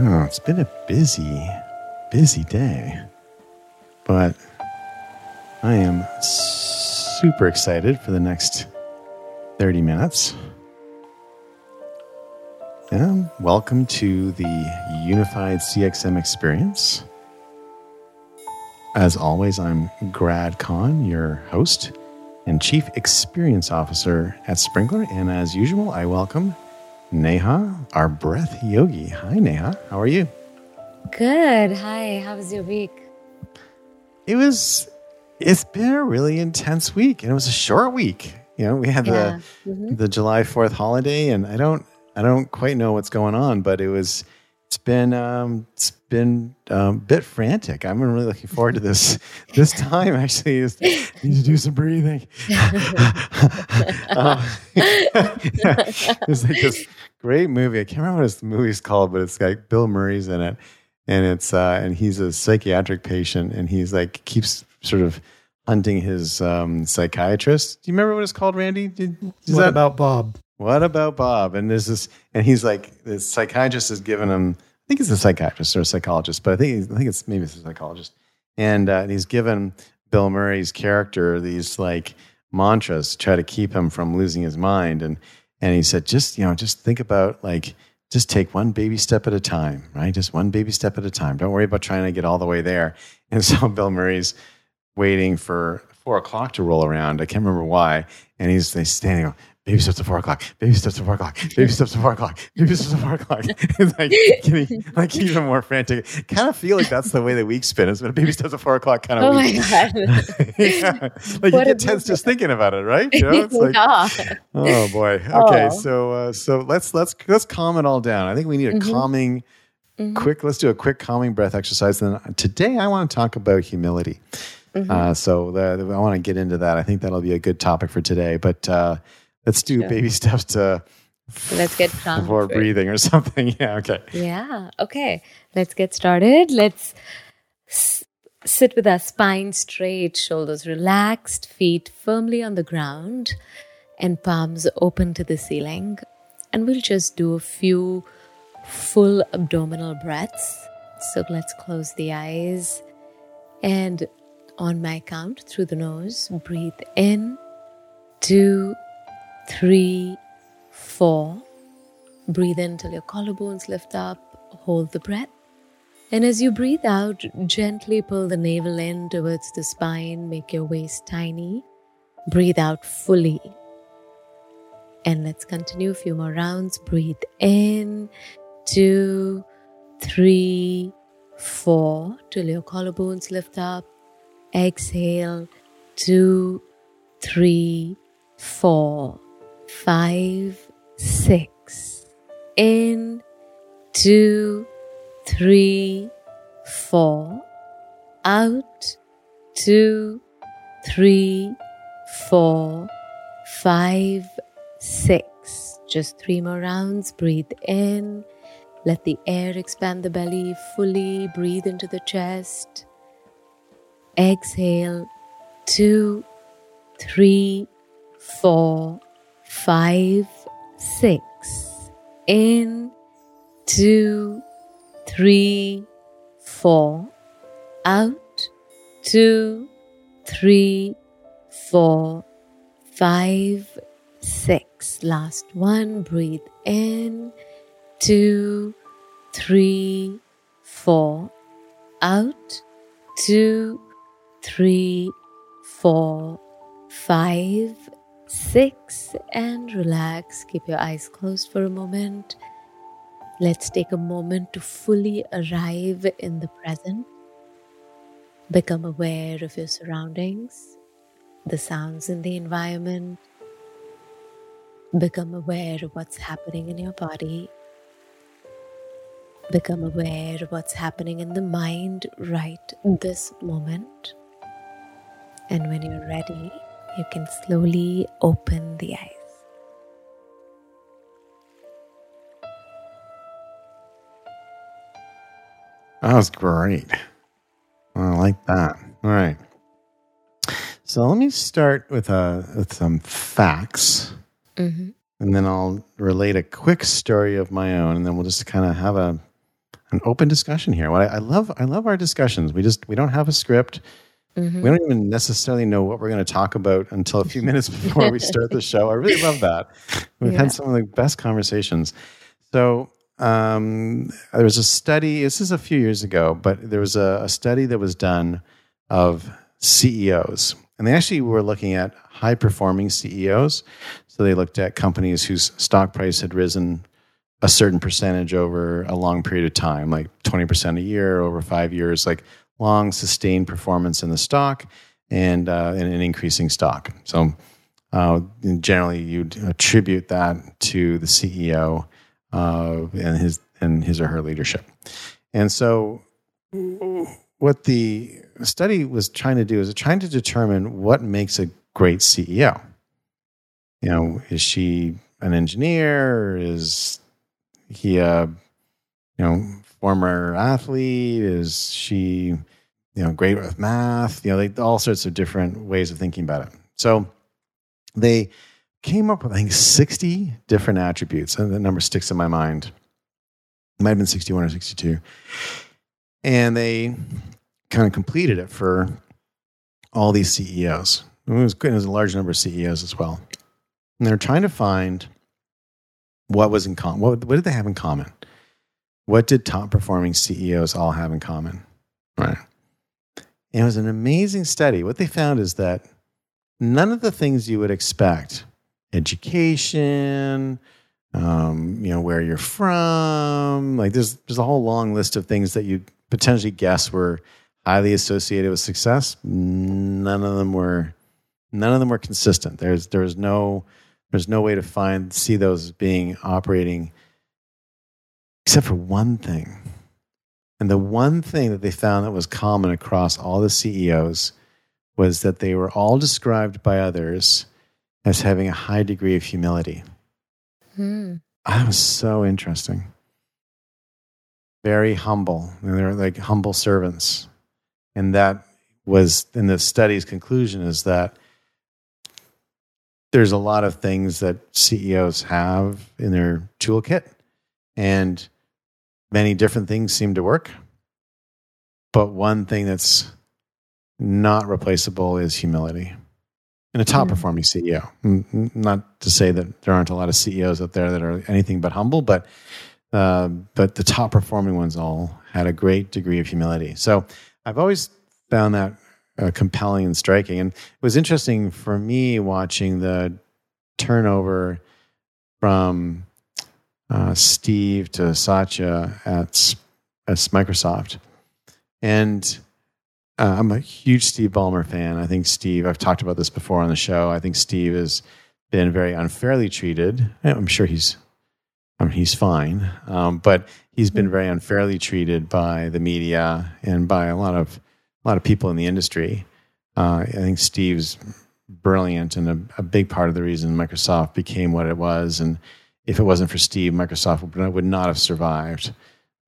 Oh, it's been a busy, busy day. But I am super excited for the next 30 minutes. And welcome to the Unified CXM experience. As always, I'm Grad Conn, your host and Chief Experience Officer at Sprinklr. And as usual, I welcome Neha, our breath yogi. Hi, Neha. How are you? Good. Hi. How was your week? It was, it's been a really intense week and it was a short week. You know, we had yeah. the, mm-hmm. the July 4th holiday and I don't, I don't quite know what's going on, but it was, it's been um, it's been um, a bit frantic. I'm really looking forward to this this time. Actually, is need to do some breathing. uh, it's like this great movie. I can't remember what this movie's called, but it's like Bill Murray's in it, and it's uh, and he's a psychiatric patient, and he's like keeps sort of hunting his um, psychiatrist. Do you remember what it's called, Randy? Did, what that, about Bob? What about Bob? And there's this, and he's like, the psychiatrist has given him, I think it's a psychiatrist or a psychologist, but I think I think it's maybe it's a psychologist, and, uh, and he's given Bill Murray's character these like mantras to try to keep him from losing his mind, and and he said, just you know, just think about like just take one baby step at a time, right? Just one baby step at a time. Don't worry about trying to get all the way there. And so Bill Murray's waiting for four o'clock to roll around. I can't remember why. And he's, he's standing, baby steps to four o'clock, baby steps to four o'clock, baby steps to four o'clock, baby steps to four o'clock. it's like getting like even more frantic. Kind of feel like that's the way the week spin. It's been a baby steps to four o'clock kind of oh week. my god! yeah. Like what you get tense just thinking about it, right? You know, it's like, yeah. oh boy. Okay, oh. so uh, so let's let's let's calm it all down. I think we need a mm-hmm. calming. Mm-hmm. Quick, let's do a quick calming breath exercise. Then today, I want to talk about humility. Mm-hmm. Uh, so the, I want to get into that. I think that'll be a good topic for today. But uh, Let's do sure. baby steps to let's get calm before breathing or something. Yeah. Okay. Yeah. Okay. Let's get started. Let's s- sit with our spine straight, shoulders relaxed, feet firmly on the ground, and palms open to the ceiling. And we'll just do a few full abdominal breaths. So let's close the eyes. And on my count through the nose, breathe in, two, three, four. Breathe in till your collarbones lift up, hold the breath. And as you breathe out, gently pull the navel in towards the spine, make your waist tiny. Breathe out fully. And let's continue a few more rounds. Breathe in, two, three, four, till your collarbones lift up. Exhale, two, three, four five, six. In, two, three, four. Out, two, three, four, five, six. Just three more rounds. Breathe in. Let the air expand the belly fully. Breathe into the chest. Exhale. Two, three, four, five, six. In, two, three, four. Out, two, three, four, five, six. Last one. Breathe in, two, three, four. Out, two, three, four, five, six and relax. Keep your eyes closed for a moment. Let's take a moment to fully arrive in the present. Become aware of your surroundings, the sounds in the environment. Become aware of what's happening in your body. Become aware of what's happening in the mind right this moment. And when you're ready, you can slowly open the eyes. That was great. I like that. All right. So let me start with uh, with some facts, mm-hmm. and then I'll relate a quick story of my own, and then we'll just kind of have a an open discussion here. What I, I love, I love our discussions. We just we don't have a script. Mhm. We don't even necessarily know what we're going to talk about until a few minutes before we start the show. I really love that. We've Yeah. had some of the best conversations. So um, there was a study. This is a few years ago, but there was a, a study that was done of CEOs, and they actually were looking at high performing CEOs. So they looked at companies whose stock price had risen a certain percentage over a long period of time, like 20% a year over five years, like long sustained performance in the stock and, uh, and an increasing stock. So uh, generally, you'd attribute that to the CEO uh, and his and his or her leadership. And so, what the study was trying to do is trying to determine what makes a great CEO. You know, is she an engineer? Is he a you know former athlete? Is she you know great with math? You know, like all sorts of different ways of thinking about it. So they came up with I think sixty different attributes, and the number sticks in my mind. It might have been sixty-one or sixty-two, and they kind of completed it for all these CEOs. It was. It was a large number of CEOs as well, and they're trying to find what was in common. What, what did they have in common? What did top performing CEOs all have in common? Right. And it was an amazing study. What they found is that none of the things you would expect education, um, you know, where you're from, like there's there's a whole long list of things that you potentially guess were highly associated with success. None of them were none of them were consistent. There's there's no there's no way to find see those being operating except for one thing. And the one thing that they found that was common across all the CEOs was that they were all described by others as having a high degree of humility. Hmm. That was so interesting. Very humble. And they're like humble servants. And that was, in the study's conclusion, is that there's a lot of things that CEOs have in their toolkit, and many different things seem to work. But one thing that's not replaceable is humility in a top Mm. performing CEO. Not to say that there aren't a lot of CEOs out there that are anything but humble, but uh, but the top performing ones all had a great degree of humility. So I've always found that uh, compelling and striking. And it was interesting for me watching the turnover from uh, Steve to Satya at, at Microsoft. And uh, I'm a huge Steve Ballmer fan. I think Steve, I've talked about this before on the show. I think Steve has been very unfairly treated. I'm sure he's, I mean, he's fine, um, but he's been very unfairly treated by the media and by a lot of a lot of people in the industry. Uh, I think Steve's brilliant and a, a big part of the reason Microsoft became what it was. And if it wasn't for Steve, Microsoft would, would not have survived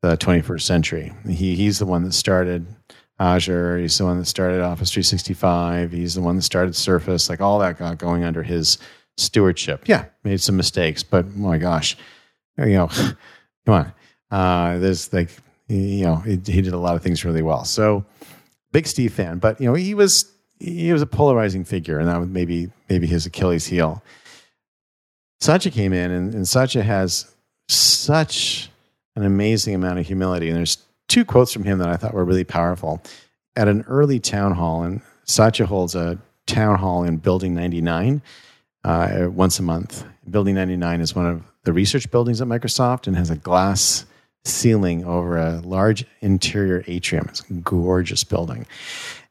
the 21st century. He, he's the one that started Azure. He's the one that started Office 365. He's the one that started Surface. Like all that got going under his stewardship. Yeah, made some mistakes, but oh my gosh, you know, come on. Uh, there's like, you know, he, he did a lot of things really well. So big Steve fan, but you know, he was he was a polarizing figure, and that was maybe maybe his Achilles heel. Satya came in, and, and has such an amazing amount of humility. And there's two quotes from him that I thought were really powerful. At an early town hall, and Satya holds a town hall in Building 99 uh, once a month. Building 99 is one of the research buildings at Microsoft and has a glass ceiling over a large interior atrium. It's a gorgeous building.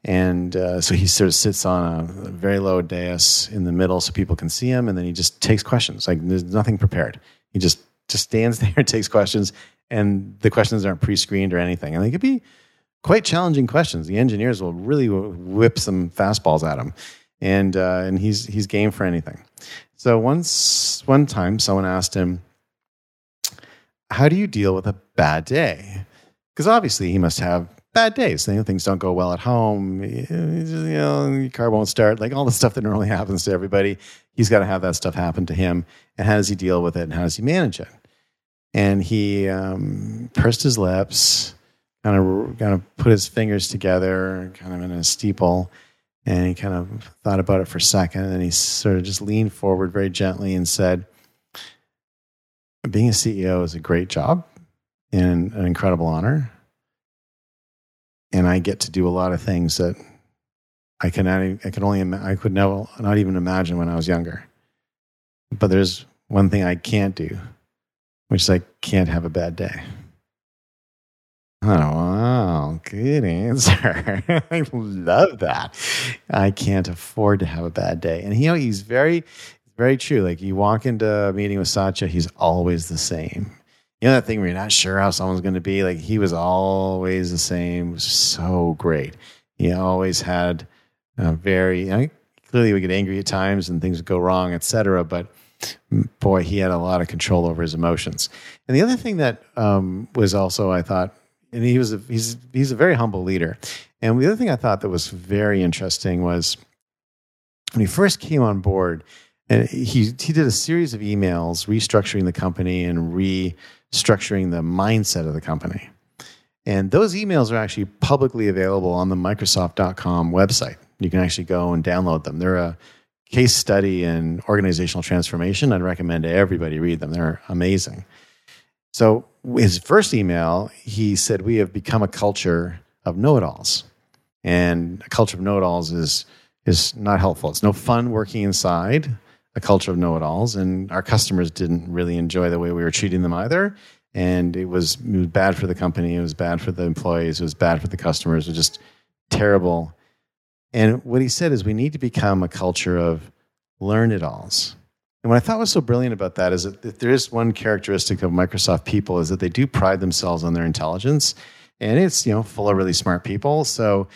And uh, so he sort of sits on a very low dais in the middle so people can see him. And then he just takes questions. Like there's nothing prepared. He just, just stands there and takes questions. And the questions aren't pre screened or anything. And they could be quite challenging questions. The engineers will really whip some fastballs at him. And, uh, and he's, he's game for anything. So once, one time, someone asked him, how do you deal with a bad day? Because obviously he must have bad days. You know, things don't go well at home. You know, your car won't start. Like all the stuff that normally happens to everybody, he's got to have that stuff happen to him. And how does he deal with it? And how does he manage it? and he um, pursed his lips, kind of kind of put his fingers together, kind of in a steeple, and he kind of thought about it for a second, and then he sort of just leaned forward very gently and said, "Being a CEO is a great job and an incredible honor, and I get to do a lot of things that." I can I could only I could never not even imagine when I was younger. But there's one thing I can't do, which is I can't have a bad day. Oh, wow. Good answer. I love that. I can't afford to have a bad day. And you know, he's very, very true. Like you walk into a meeting with Satya, he's always the same. You know that thing where you're not sure how someone's going to be? Like he was always the same. Was so great. He always had a very, you know, clearly we get angry at times and things would go wrong, etc. But boy, he had a lot of control over his emotions. And the other thing that um, was also, I thought, and he was a, he's he's a very humble leader. And the other thing I thought that was very interesting was when he first came on board, and he he did a series of emails restructuring the company and restructuring the mindset of the company. And those emails are actually publicly available on the Microsoft.com website. You can actually go and download them. They're a case study in organizational transformation. I'd recommend everybody read them. They're amazing. So his first email, he said, "We have become a culture of know-it-alls, and a culture of know-it-alls is is not helpful. It's no fun working inside a culture of know-it-alls, and our customers didn't really enjoy the way we were treating them either. And it was, it was bad for the company. It was bad for the employees. It was bad for the customers. It was just terrible. And what he said is, we need to become a culture of learn-it-alls." And what I thought was so brilliant about that is that there is one characteristic of Microsoft people is that they do pride themselves on their intelligence, and it's you know full of really smart people. So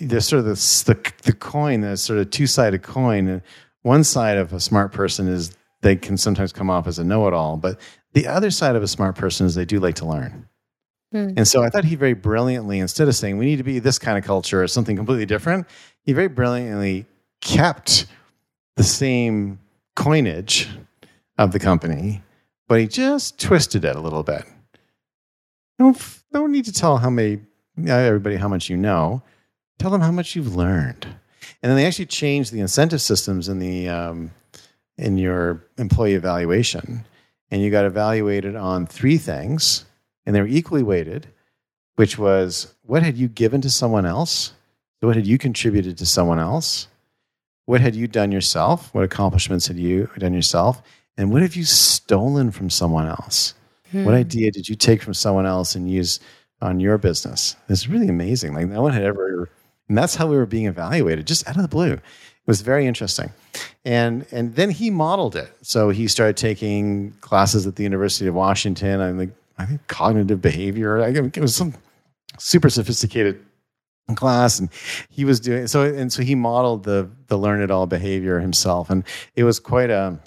there's sort of this, the the coin, the sort of two sided coin. One side of a smart person is they can sometimes come off as a know it all, but the other side of a smart person is they do like to learn. Hmm. And so I thought he very brilliantly, instead of saying we need to be this kind of culture or something completely different, he very brilliantly kept the same coinage of the company, but he just twisted it a little bit. Don't, don't need to tell how many, everybody how much you know. Tell them how much you've learned. And then they actually changed the incentive systems in the um, in your employee evaluation, and you got evaluated on three things, and they were equally weighted, which was what had you given to someone else, what had you contributed to someone else, what had you done yourself? What accomplishments had you done yourself? And what have you stolen from someone else? Hmm. What idea did you take from someone else and use on your business? It's really amazing. Like no one had ever, and that's how we were being evaluated, just out of the blue. It was very interesting. And and then he modeled it. So he started taking classes at the University of Washington. I think I think cognitive behavior. I think it was some super sophisticated class and he was doing so and so he modeled the the learn it all behavior himself and it was quite a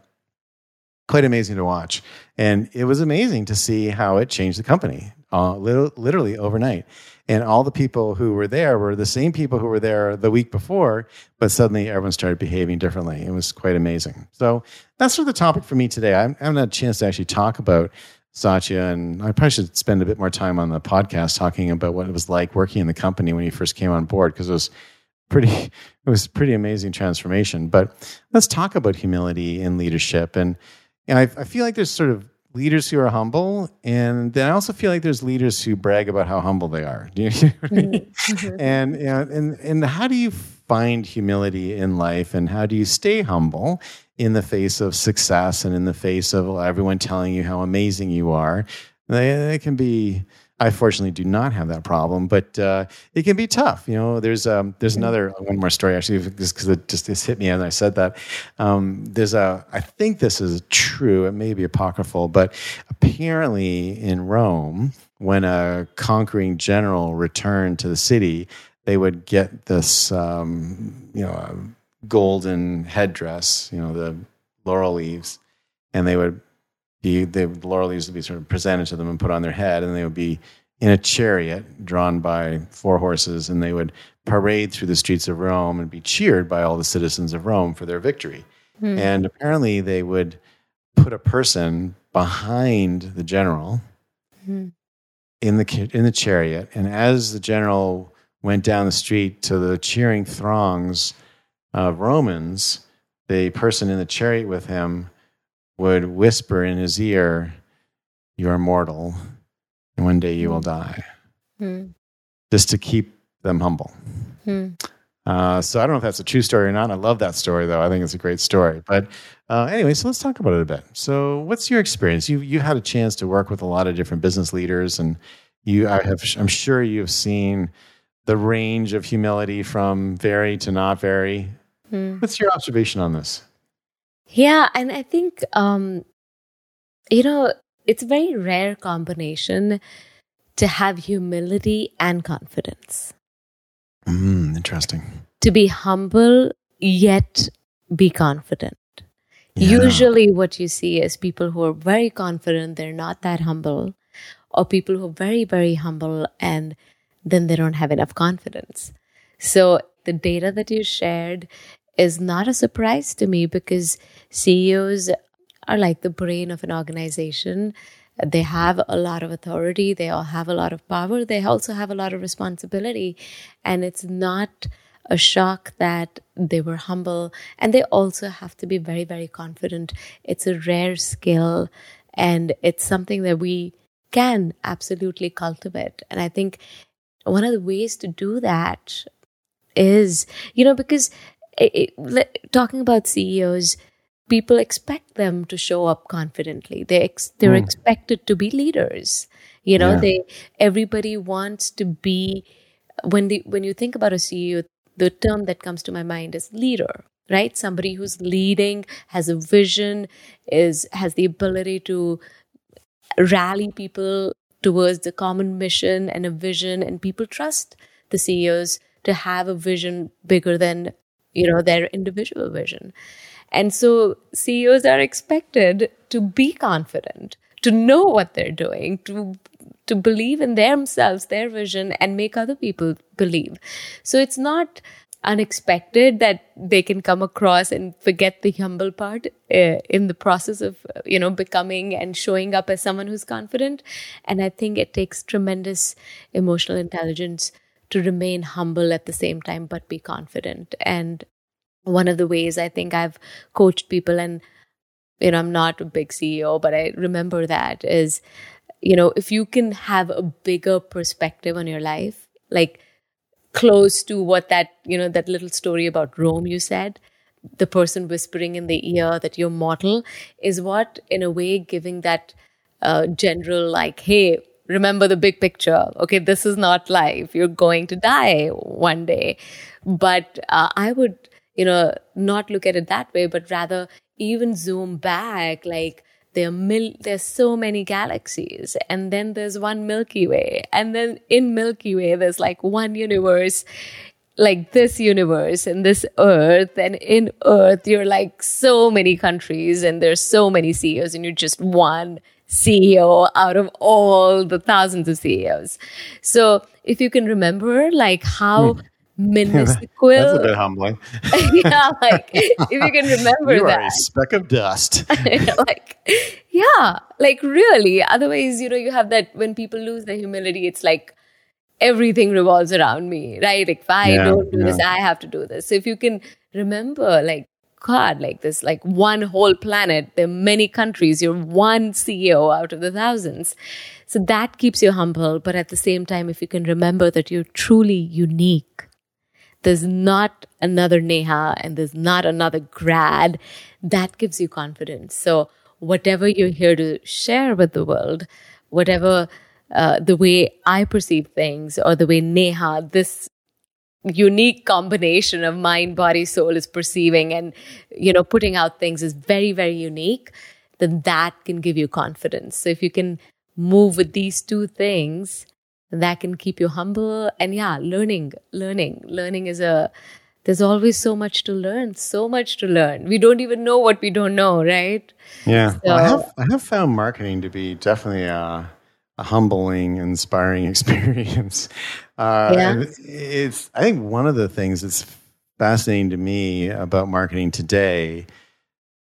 quite amazing to watch and it was amazing to see how it changed the company uh, literally overnight. And all the people who were there were the same people who were there the week before but suddenly everyone started behaving differently. It was quite amazing. So that's sort of the topic for me today. I haven't had a chance to actually talk about Satya, and I probably should spend a bit more time on the podcast talking about what it was like working in the company when he first came on board because it was pretty it was pretty amazing transformation. But let's talk about humility in leadership, and, and I, I feel like there's sort of leaders who are humble, and then I also feel like there's leaders who brag about how humble they are. Do you know I mean? Mm-hmm. and, and and how do you find humility in life, and how do you stay humble? in the face of success and in the face of everyone telling you how amazing you are. They, they can be. I fortunately do not have that problem, but uh, it can be tough. You know, there's um, there's another one more story actually, just because it just hit me as I said that. Um, there's a I think this is true. It may be apocryphal, but apparently in Rome, when a conquering general returned to the city, they would get this um, you know golden headdress, you know, the laurel leaves, and they would be the laurel leaves would be sort of presented to them and put on their head, and they would be in a chariot drawn by four horses, and they would parade through the streets of Rome and be cheered by all the citizens of Rome for their victory. Hmm. And apparently, they would put a person behind the general Mhm. in the in the chariot, and as the general went down the street to the cheering throngs of Romans, the person in the chariot with him would whisper in his ear, "You are mortal, and one day you will die," Hmm. just to keep them humble. Hmm. Uh, so I don't know if that's a true story or not. I love that story, though. I think it's a great story. But uh, anyway, so let's talk about it a bit. So, what's your experience? You you had a chance to work with a lot of different business leaders, and you I have I'm sure you've seen the range of humility from very to not very. Hmm. What's your observation on this? Yeah, and I think um, you know it's a very rare combination to have humility and confidence. Mm, interesting. To be humble yet be confident. Yeah. Usually, what you see is people who are very confident, they're not that humble, or people who are very, very humble and then they don't have enough confidence. So, the data that you shared is not a surprise to me because CEOs are like the brain of an organization. They have a lot of authority, they all have a lot of power, they also have a lot of responsibility. And it's not a shock that they were humble. And they also have to be very very confident. It's a rare skill and it's something that we can absolutely cultivate. And i think one of the ways to do that is you know because eh, eh, it, it, talking about ceos people expect them to show up confidently they ex- they're Hmm. expected to be leaders you know Yeah. they everybody wants to be when the when you think about a ceo the term that comes to my mind is leader right somebody who's leading has a vision is has the ability to rally people towards the common mission and a vision and people trust the CEOs to have a vision bigger than you know their individual vision and so CEOs are expected to be confident to know what they're doing to to believe in themselves their vision and make other people believe. So it's not unexpected that they can come across and forget the humble part uh, in the process of you know becoming and showing up as someone who's confident. And i think it takes tremendous emotional intelligence to remain humble at the same time but be confident. And one of the ways i think i've coached people and you know i'm not a big ceo but i remember that is you know if you can have a bigger perspective on your life like close to what that you know that little story about rome you said the person whispering in the ear that you're mortal is what in a way giving that uh, general like hey remember the big picture. Okay this is not life. You're going to die one day. But uh, i would you know not look at it that way but rather even zoom back like there are mil- there's so many galaxies and then there's one milky way and then in milky way there's like one universe like this universe and this earth and in earth you're like so many countries and there's so many ceos and you're just one ceo out of all the thousands of ceos so if you can remember like how hmm. Minuscule That's a bit humbling. yeah like if you can remember you that are a speck of dust. like yeah like really. Otherwise you know you have that when people lose their humility it's like everything revolves around me right? Like if i Yeah, don't do this i have to do this. So if you can remember like god like this like one whole planet there are many countries you're one ceo out of the thousands. So that keeps you humble but at the same time if you can remember that you're truly unique there's not another Neha and there's not another grad. That gives you confidence. So, whatever you're here to share with the world, whatever uh, the way I perceive things or the way Neha, this unique combination of mind, body, soul is perceiving and, you know, putting out things is very, very unique, then that can give you confidence. So, if you can move with these two things, that can keep you humble and yeah learning learning learning is a there's always so much to learn so much to learn we don't even know what we don't know right Yeah, well, I have I have found marketing to be definitely a, a humbling, inspiring experience. Uh, Yeah. It's I think one of the things that's fascinating to me about marketing today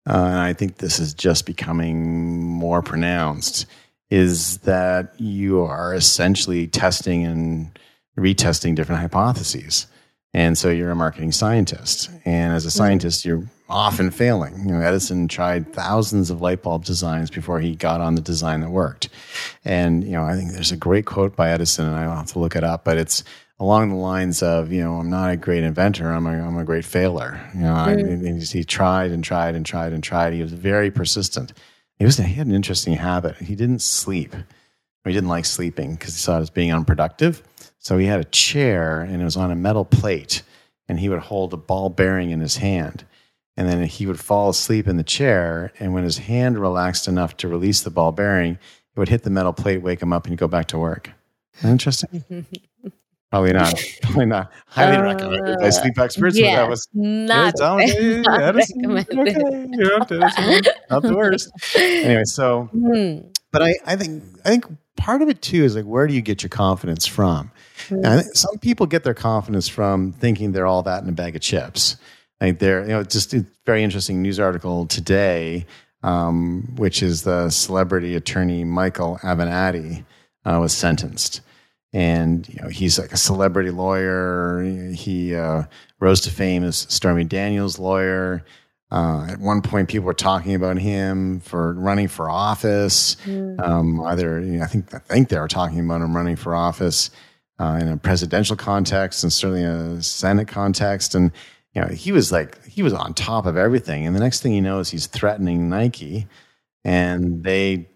uh, and I think this is just becoming more pronounced, is that you are essentially testing and retesting different hypotheses. And so you're a marketing scientist. And as a scientist, you're often failing. You know, Edison tried thousands of light bulb designs before he got on the design that worked. And, you know, I think there's a great quote by Edison, and I'll have to look it up, but it's along the lines of, you know, I'm not a great inventor, I'm a, I'm a great failure. You know. I, he tried and tried and tried and tried. He was very persistent. He, was, he had an interesting habit. He didn't sleep. He didn't like sleeping because he saw it as being unproductive. So he had a chair and it was on a metal plate, and he would hold a ball bearing in his hand. And then he would fall asleep in the chair. And when his hand relaxed enough to release the ball bearing, it would hit the metal plate, wake him up, and go back to work. Interesting. Probably not. Probably not. Highly uh, recommended by sleep experts. Yeah, that was not, yeah, not recommended. Okay. Yeah, not the worst. Anyway, so, hmm. but I, I think, I think part of it too is like, where do you get your confidence from? Mm-hmm. some people get their confidence from thinking they're all that in a bag of chips. Like they're, you know, just a very interesting news article today, um, which is the celebrity attorney Michael Avenatti uh, was sentenced. And you know he's like a celebrity lawyer. He uh, rose to fame as Stormy Daniels' lawyer. Uh, at one point, people were talking about him for running for office. Mm. Um, either you know, I think I think they were talking about him running for office uh, in a presidential context and certainly a Senate context. And you know, he was like he was on top of everything. And the next thing you know is he's threatening Nike, and they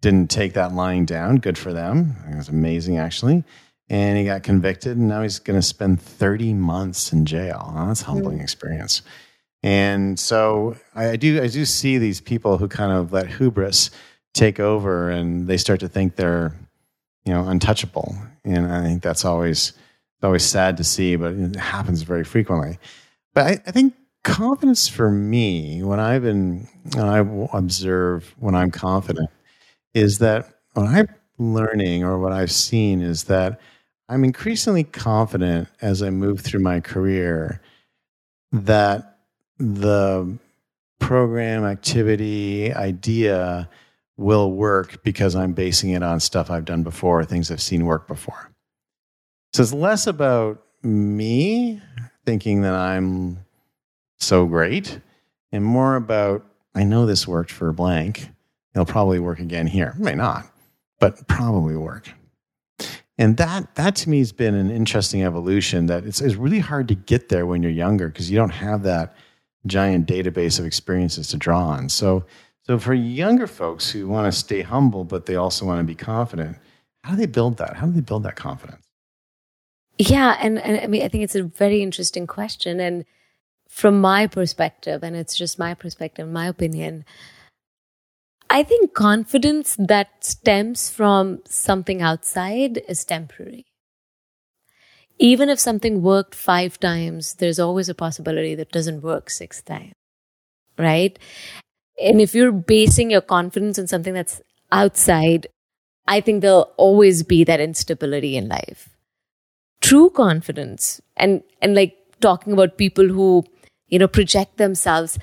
didn't take that lying down. Good for them. It was amazing, actually. And he got convicted, and now he's going to spend 30 months in jail. That's a humbling mm. experience. And so I do I do see these people who kind of let hubris take over, and they start to think they're you know untouchable. And I think that's always always sad to see, but it happens very frequently. But I, I think confidence for me, when I've been when I observe when I'm confident, is that what I'm learning or what I've seen is that I'm increasingly confident as I move through my career that the program, activity, idea will work because I'm basing it on stuff I've done before, things I've seen work before. So it's less about me thinking that I'm so great and more about I know this worked for blank. It'll probably work again here. It may not, but probably work. And that that to me has been an interesting evolution that it's, it's really hard to get there when you're younger because you don't have that giant database of experiences to draw on. So so for younger folks who want to stay humble but they also want to be confident, how do they build that? How do they build that confidence? Yeah, and, and I mean I think it's a very interesting question and from my perspective and it's just my perspective, my opinion, I think confidence that stems from something outside is temporary. Even if something worked five times, there's always a possibility that doesn't work six times. Right? And if you're basing your confidence on something that's outside, I think there'll always be that instability in life. True confidence and, and like talking about people who, you know, project themselves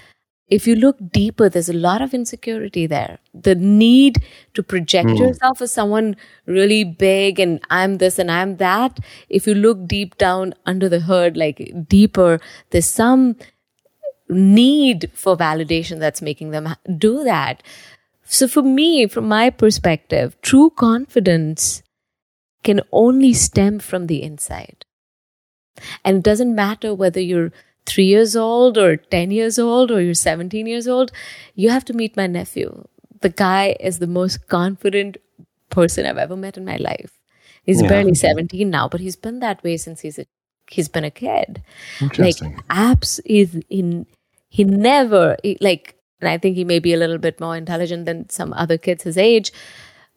if you look deeper, there's a lot of insecurity there. The need to project mm. yourself as someone really big and I'm this and I'm that. If you look deep down under the hood, like deeper, there's some need for validation that's making them do that. So for me, from my perspective, true confidence can only stem from the inside. And it doesn't matter whether you're three years old or 10 years old or you're 17 years old, you have to meet my nephew. The guy is the most confident person I've ever met in my life. He's yeah. barely 17 now, but he's been that way since he's a, he's been a kid. Like apps is in he never he, like and I think he may be a little bit more intelligent than some other kids his age,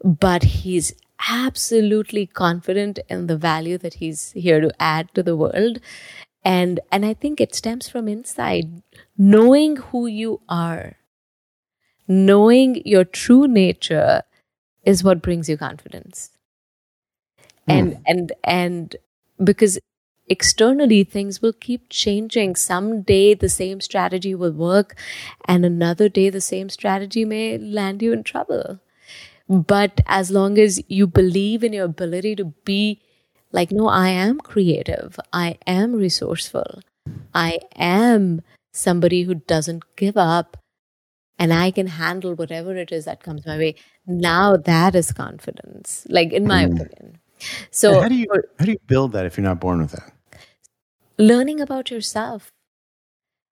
but he's absolutely confident in the value that he's here to add to the world and and i think it stems from inside knowing who you are knowing your true nature is what brings you confidence mm. and and and because externally, things will keep changing. Some day the same strategy will work, and another day the same strategy may land you in trouble. But as long as you believe in your ability to be like, no, I am creative, I am resourceful, I am somebody who doesn't give up, and I can handle whatever it is that comes my way. Now that is confidence, like in my mm. opinion. So and how do you how do you build that if you're not born with that? Learning about yourself,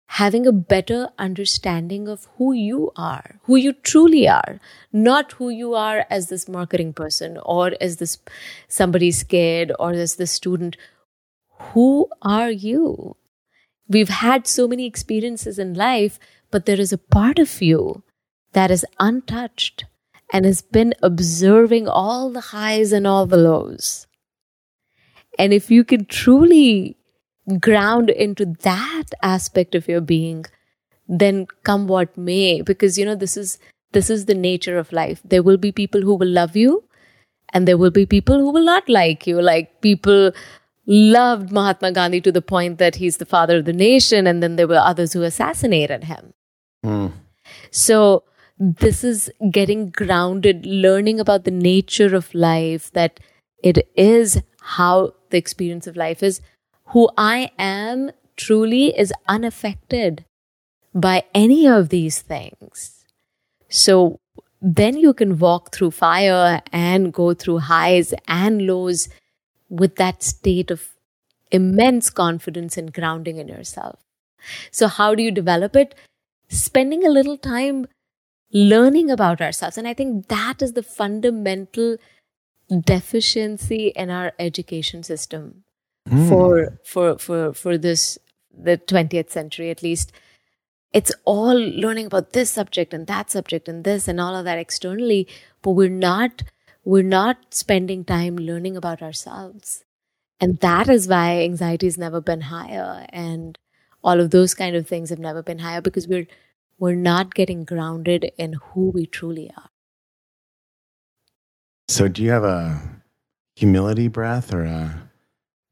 having a better understanding of who you are, who you truly are, not who you are as this marketing person or as this somebody scared or as the student. Who are you? We've had so many experiences in life, but there is a part of you that is untouched and has been observing all the highs and all the lows. And if you can truly ground into that aspect of your being, then come what may, because you know, this is this is the nature of life. There will be people who will love you, and there will be people who will not like you. Like people loved Mahatma Gandhi to the point that he's the father of the nation, and then there were others who assassinated him. Mm. So this is getting grounded, learning about the nature of life, that it is how the experience of life is. Who I am truly is unaffected by any of these things. So then you can walk through fire and go through highs and lows with that state of immense confidence and grounding in yourself. So, how do you develop it? Spending a little time learning about ourselves. And I think that is the fundamental deficiency in our education system mm. for for for for this the 20th century at least it's all learning about this subject and that subject and this and all of that externally but we're not we're not spending time learning about ourselves and that is why anxiety has never been higher and all of those kind of things have never been higher because we're we're not getting grounded in who we truly are. So, do you have a humility breath or a,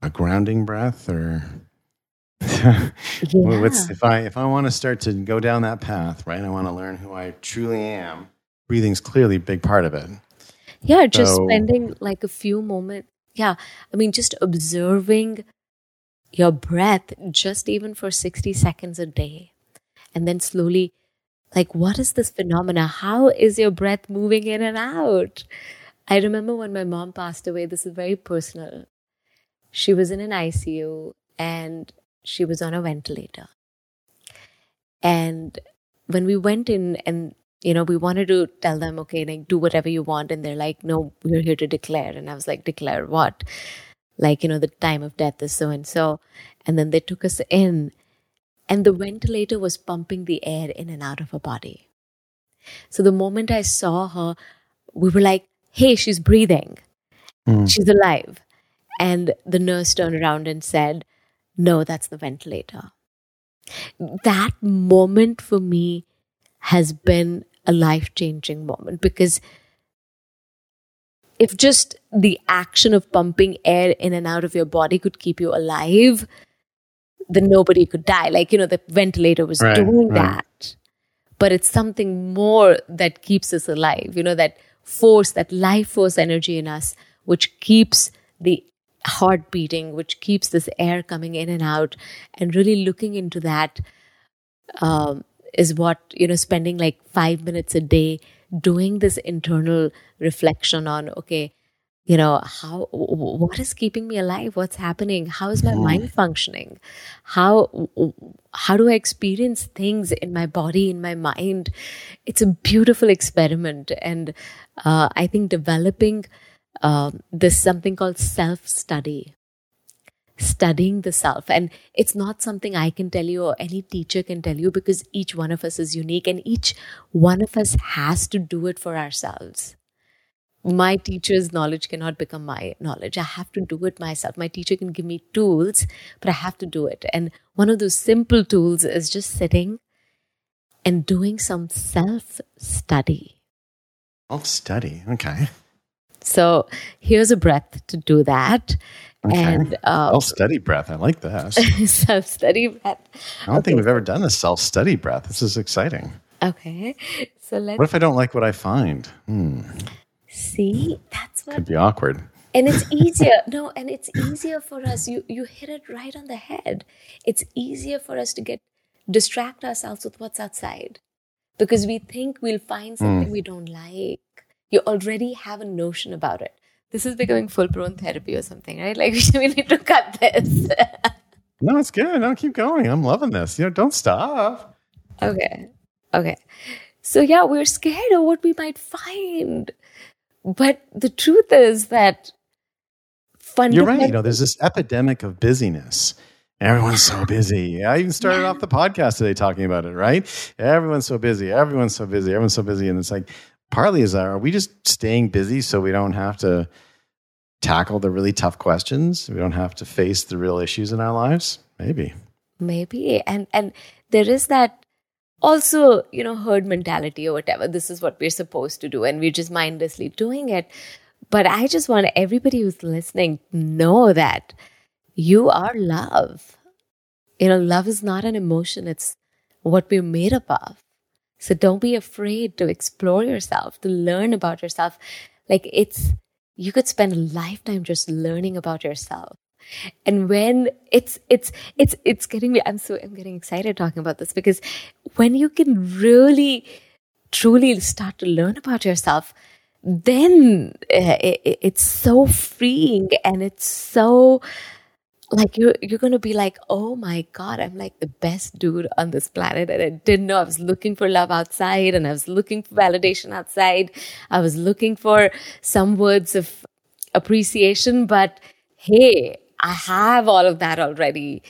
a grounding breath or? yeah. What's, if I if I want to start to go down that path, right? I want to learn who I truly am. Breathing's clearly a big part of it. Yeah, just so, spending like a few moments. Yeah, I mean, just observing your breath, just even for sixty seconds a day and then slowly like what is this phenomena how is your breath moving in and out i remember when my mom passed away this is very personal she was in an icu and she was on a ventilator and when we went in and you know we wanted to tell them okay like do whatever you want and they're like no we're here to declare and i was like declare what like you know the time of death is so and so and then they took us in and the ventilator was pumping the air in and out of her body. So the moment I saw her, we were like, hey, she's breathing. Mm. She's alive. And the nurse turned around and said, no, that's the ventilator. That moment for me has been a life changing moment because if just the action of pumping air in and out of your body could keep you alive, then nobody could die. Like, you know, the ventilator was right, doing right. that. But it's something more that keeps us alive, you know, that force, that life force energy in us, which keeps the heart beating, which keeps this air coming in and out. And really looking into that um, is what, you know, spending like five minutes a day doing this internal reflection on, okay, you know how what is keeping me alive what's happening how is my mm. mind functioning how how do i experience things in my body in my mind it's a beautiful experiment and uh, i think developing uh, this something called self study studying the self and it's not something i can tell you or any teacher can tell you because each one of us is unique and each one of us has to do it for ourselves my teacher's knowledge cannot become my knowledge. I have to do it myself. My teacher can give me tools, but I have to do it. And one of those simple tools is just sitting and doing some self study. Self study. Okay. So here's a breath to do that. Okay. And uh, self study breath. I like that. self study breath. I don't think we've ever done a self study breath. This is exciting. Okay. So let's What if I don't like what I find? Hmm, see. That's what could be awkward. and it's easier no and it's easier for us you you hit it right on the head it's easier for us to get distract ourselves with what's outside because we think we'll find something we don't like you already have a notion about it this is becoming full blown therapy or something right like we need to cut this No, it's good. No, keep going. I'm loving this. You know, don't stop. okay okay so yeah we're scared of what we might find but the truth is that You're right. You know, there's this epidemic of busyness. Everyone's so busy. I even started off the podcast today talking about it, right? Everyone's so busy. Everyone's so busy. Everyone's so busy. And it's like, partly is that, are we just staying busy so we don't have to tackle the really tough questions? We don't have to face the real issues in our lives? Maybe. maybe and and there is that also you know herd mentality or whatever this is what we're supposed to do and we're just mindlessly doing it but i just want everybody who's listening know that you are love you know love is not an emotion it's what we're made up of so don't be afraid to explore yourself to learn about yourself. Like it's you could spend a lifetime just learning about yourself. And when it's it's it's it's getting me i'm so i'm getting excited talking about this because when you can really truly start to learn about yourself then eh, it, it- it's so freeing and it's so like you're you're gonna be like oh my god i'm like the best dude on this planet. And i didn't know. I was looking for love outside and i was looking for validation outside. I was looking for some words of appreciation but hey i have all of that already.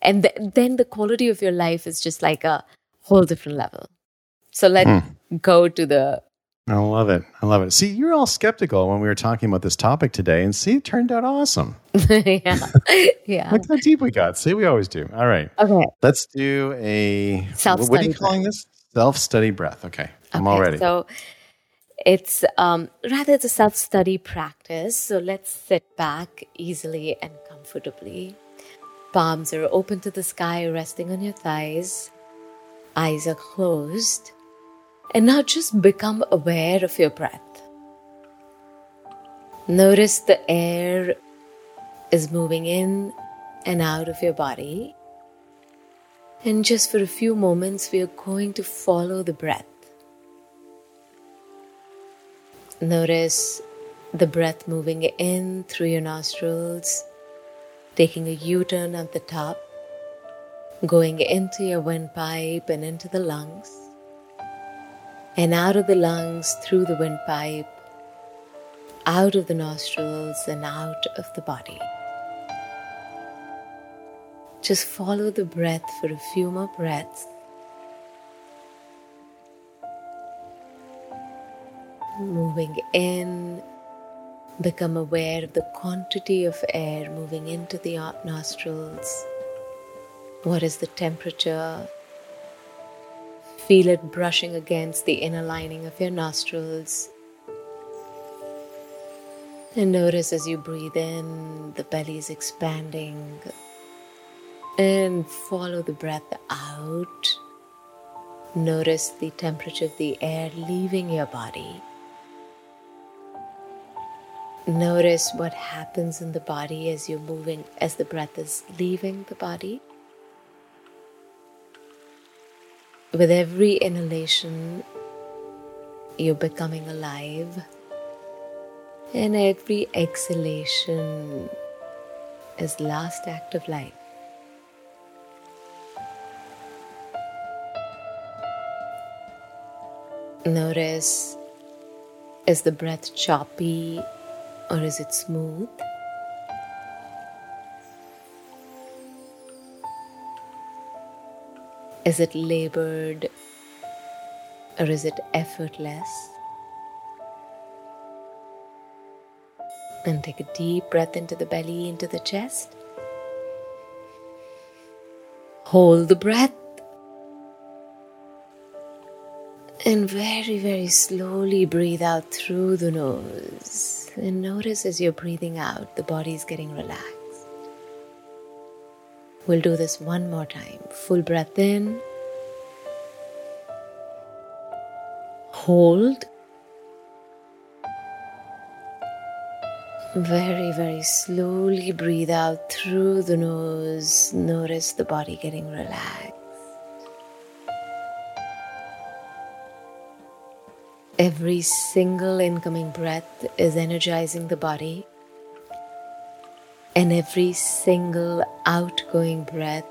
And th- then the quality of your life is just like a whole different level. So let's hmm. go to the I love it. I love it. See, you're all skeptical when we were talking about this topic today, and see, it turned out awesome. yeah yeah Look how deep we got. See, we always do. All right. okay Let's do a self What are you calling this? Self-study breath. Okay, I'm Okay, all ready. So it's um, rather it's a self-study practice. So let's sit back easily and comfortably. Palms are open to the sky, resting on your thighs. Eyes are closed. And now just become aware of your breath. Notice the air is moving in and out of your body. And just for a few moments, we are going to follow the breath. Notice the breath moving in through your nostrils, taking a U turn at the top, going into your windpipe and into the lungs, and out of the lungs through the windpipe, out of the nostrils and out of the body. Just follow the breath for a few more breaths. Moving in, become aware of the quantity of air moving into the nostrils. What is the temperature? Feel it brushing against the inner lining of your nostrils. And notice as you breathe in, the belly is expanding. And follow the breath out. Notice the temperature of the air leaving your body. Notice what happens in the body as you're moving, as the breath is leaving the body. With every inhalation, you're becoming alive. And every exhalation is last act of life. Notice is the breath choppy or is it smooth? Is it labored or is it effortless? And take a deep breath into the belly, into the chest. Hold the breath. And very, very slowly breathe out through the nose. And notice as you're breathing out, the body is getting relaxed. We'll do this one more time. Full breath in. Hold. Very, very slowly breathe out through the nose. Notice the body getting relaxed. Every single incoming breath is energizing the body, and every single outgoing breath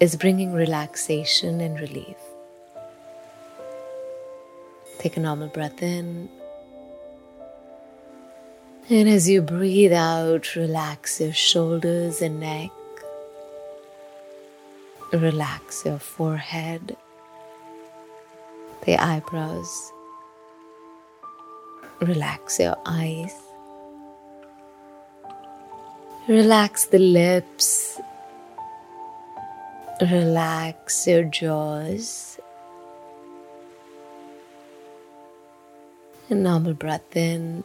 is bringing relaxation and relief. Take a normal breath in. And as you breathe out, relax your shoulders and neck. Relax your forehead, the eyebrows. Relax your eyes. Relax the lips. Relax your jaws. A normal breath in.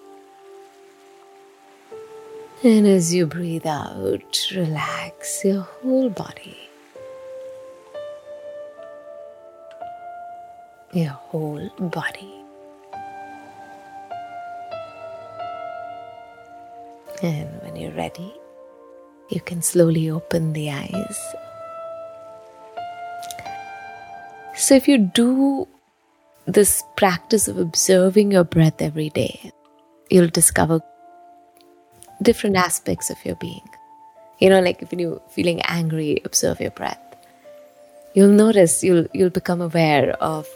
And as you breathe out, relax your whole body. Your whole body. And when you're ready, you can slowly open the eyes. So, if you do this practice of observing your breath every day, you'll discover different aspects of your being. You know, like if you're feeling angry, observe your breath. You'll notice, you'll you'll become aware of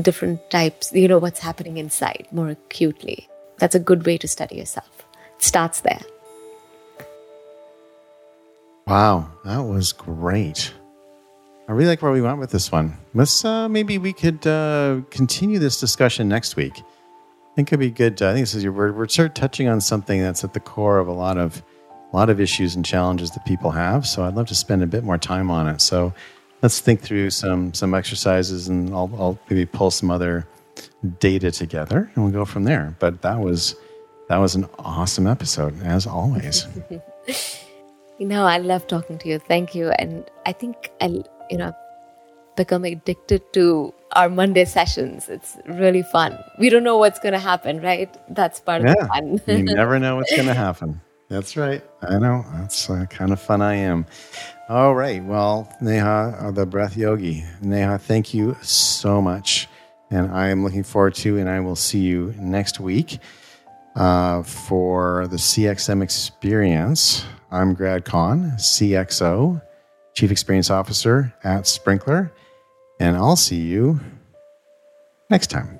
different types, you know, what's happening inside more acutely. That's a good way to study yourself. It starts there. Wow, that was great. I really like where we went with this one. Let's uh, maybe we could uh, continue this discussion next week. I think it'd be good. I think this is your word. We're sort of touching on something that's at the core of a lot of a lot of issues and challenges that people have. So I'd love to spend a bit more time on it. So let's think through some some exercises, and I'll, I'll maybe pull some other data together, and we'll go from there. But that was that was an awesome episode, as always. you know, I love talking to you. Thank you, and I think I, you know, become addicted to our Monday sessions. It's really fun. We don't know what's going to happen, right? That's part of yeah, the fun. you never know what's going to happen. That's right. I know. That's uh, kind of fun I am. All right. Well, Neha, uh, the breath yogi. Neha, thank you so much. And I am looking forward to, and I will see you next week uh, for the CXM experience. I'm Grad Conn, CXO, Chief Experience Officer at Sprinklr, And I'll see you next time.